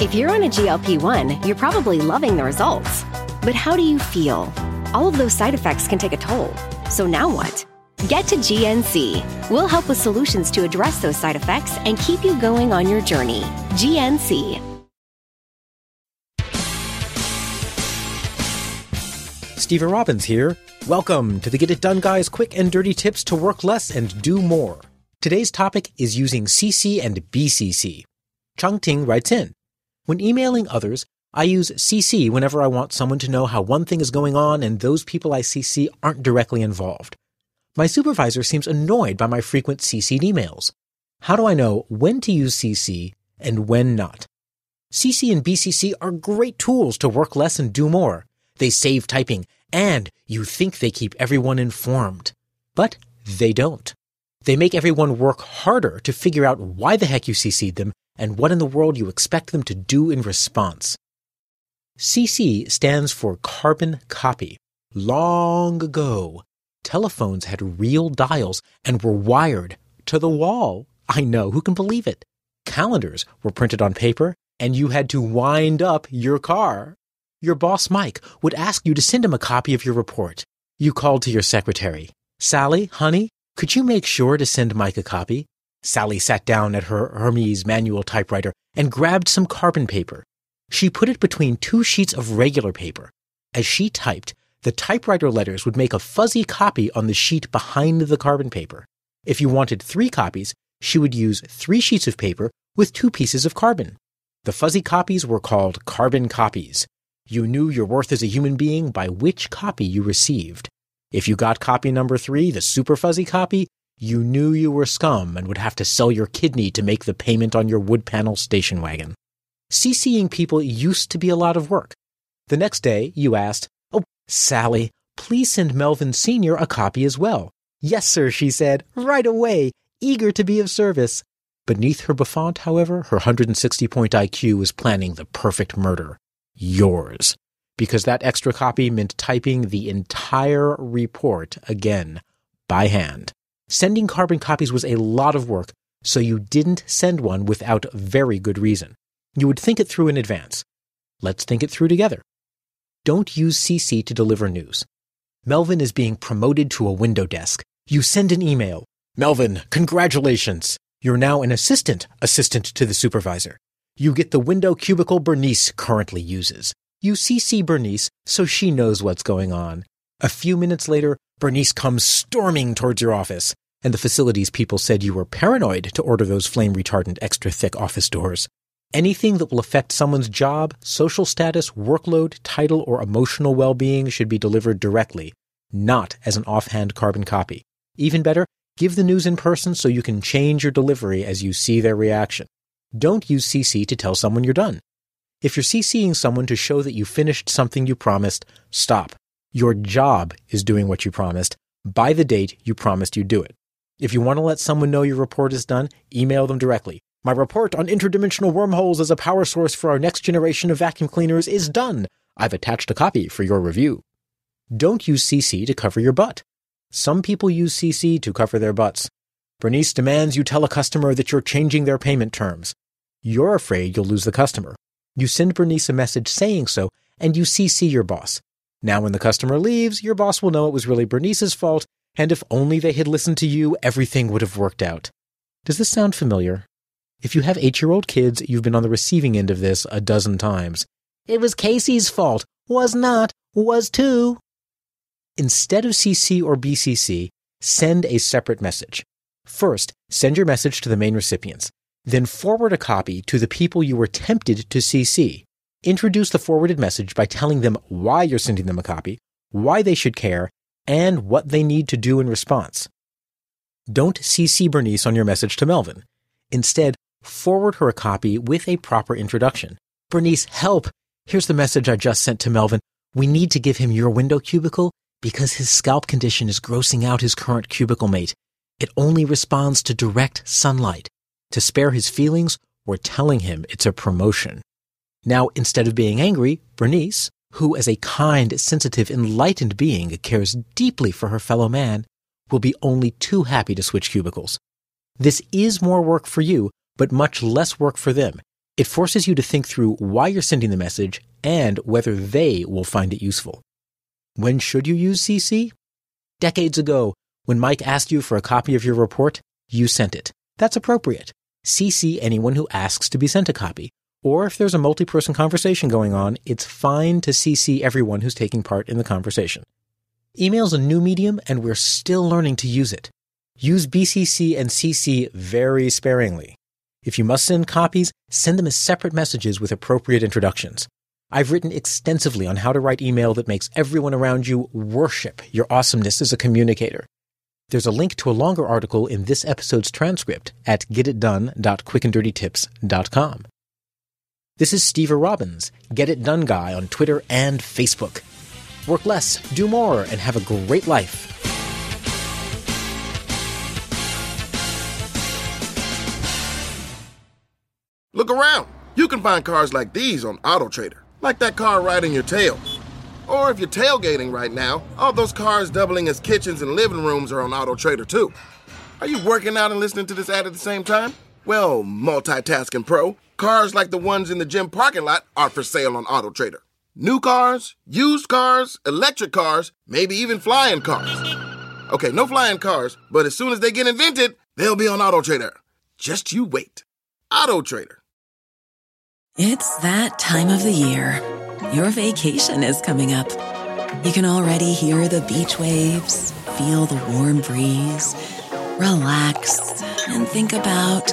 If you're on a GLP 1, you're probably loving the results. But how do you feel? All of those side effects can take a toll. So now what? Get to GNC. We'll help with solutions to address those side effects and keep you going on your journey. GNC. Stever Robbins here. Welcome to the Get It Done Guys quick and dirty tips to work less and do more. Today's topic is using CC and BCC. Chang Ting writes in When emailing others, I use CC whenever I want someone to know how one thing is going on and those people I CC aren't directly involved. My supervisor seems annoyed by my frequent CC'd emails. How do I know when to use CC and when not? CC and BCC are great tools to work less and do more. They save typing and you think they keep everyone informed. But they don't. They make everyone work harder to figure out why the heck you CC'd them and what in the world you expect them to do in response. CC stands for carbon copy. Long ago, telephones had real dials and were wired to the wall. I know, who can believe it? Calendars were printed on paper and you had to wind up your car. Your boss, Mike, would ask you to send him a copy of your report. You called to your secretary. Sally, honey, could you make sure to send Mike a copy? Sally sat down at her Hermes manual typewriter and grabbed some carbon paper. She put it between two sheets of regular paper. As she typed, the typewriter letters would make a fuzzy copy on the sheet behind the carbon paper. If you wanted three copies, she would use three sheets of paper with two pieces of carbon. The fuzzy copies were called carbon copies. You knew your worth as a human being by which copy you received. If you got copy number three, the super fuzzy copy, you knew you were scum and would have to sell your kidney to make the payment on your wood panel station wagon. CCing people used to be a lot of work. The next day, you asked, Oh, Sally, please send Melvin Sr. a copy as well. Yes, sir, she said, right away, eager to be of service. Beneath her bouffant, however, her 160 point IQ was planning the perfect murder yours. Because that extra copy meant typing the entire report again by hand. Sending carbon copies was a lot of work, so you didn't send one without very good reason. You would think it through in advance. Let's think it through together. Don't use CC to deliver news. Melvin is being promoted to a window desk. You send an email. Melvin, congratulations. You're now an assistant assistant to the supervisor you get the window cubicle Bernice currently uses. You CC Bernice so she knows what's going on. A few minutes later, Bernice comes storming towards your office, and the facilities people said you were paranoid to order those flame retardant extra thick office doors. Anything that will affect someone's job, social status, workload, title, or emotional well-being should be delivered directly, not as an offhand carbon copy. Even better, give the news in person so you can change your delivery as you see their reaction. Don't use CC to tell someone you're done. If you're CCing someone to show that you finished something you promised, stop. Your job is doing what you promised by the date you promised you'd do it. If you want to let someone know your report is done, email them directly. My report on interdimensional wormholes as a power source for our next generation of vacuum cleaners is done. I've attached a copy for your review. Don't use CC to cover your butt. Some people use CC to cover their butts. Bernice demands you tell a customer that you're changing their payment terms. You're afraid you'll lose the customer. You send Bernice a message saying so, and you CC your boss. Now, when the customer leaves, your boss will know it was really Bernice's fault, and if only they had listened to you, everything would have worked out. Does this sound familiar? If you have eight year old kids, you've been on the receiving end of this a dozen times. It was Casey's fault. Was not. Was too. Instead of CC or BCC, send a separate message. First, send your message to the main recipients. Then forward a copy to the people you were tempted to CC. Introduce the forwarded message by telling them why you're sending them a copy, why they should care, and what they need to do in response. Don't CC Bernice on your message to Melvin. Instead, forward her a copy with a proper introduction. Bernice, help! Here's the message I just sent to Melvin. We need to give him your window cubicle because his scalp condition is grossing out his current cubicle mate. It only responds to direct sunlight. To spare his feelings, we're telling him it's a promotion. Now, instead of being angry, Bernice, who as a kind, sensitive, enlightened being cares deeply for her fellow man, will be only too happy to switch cubicles. This is more work for you, but much less work for them. It forces you to think through why you're sending the message and whether they will find it useful. When should you use CC? Decades ago, when Mike asked you for a copy of your report, you sent it. That's appropriate. CC anyone who asks to be sent a copy. Or if there's a multi person conversation going on, it's fine to CC everyone who's taking part in the conversation. Email's a new medium and we're still learning to use it. Use BCC and CC very sparingly. If you must send copies, send them as separate messages with appropriate introductions. I've written extensively on how to write email that makes everyone around you worship your awesomeness as a communicator. There's a link to a longer article in this episode's transcript at getitdone.quickanddirtytips.com. This is Stever Robbins, Get It Done Guy on Twitter and Facebook. Work less, do more, and have a great life. Look around. You can find cars like these on AutoTrader, like that car riding your tail. Or if you're tailgating right now, all those cars doubling as kitchens and living rooms are on AutoTrader too. Are you working out and listening to this ad at the same time? Well, multitasking pro, cars like the ones in the gym parking lot are for sale on AutoTrader. New cars, used cars, electric cars, maybe even flying cars. Okay, no flying cars, but as soon as they get invented, they'll be on AutoTrader. Just you wait. AutoTrader. It's that time of the year. Your vacation is coming up. You can already hear the beach waves, feel the warm breeze, relax, and think about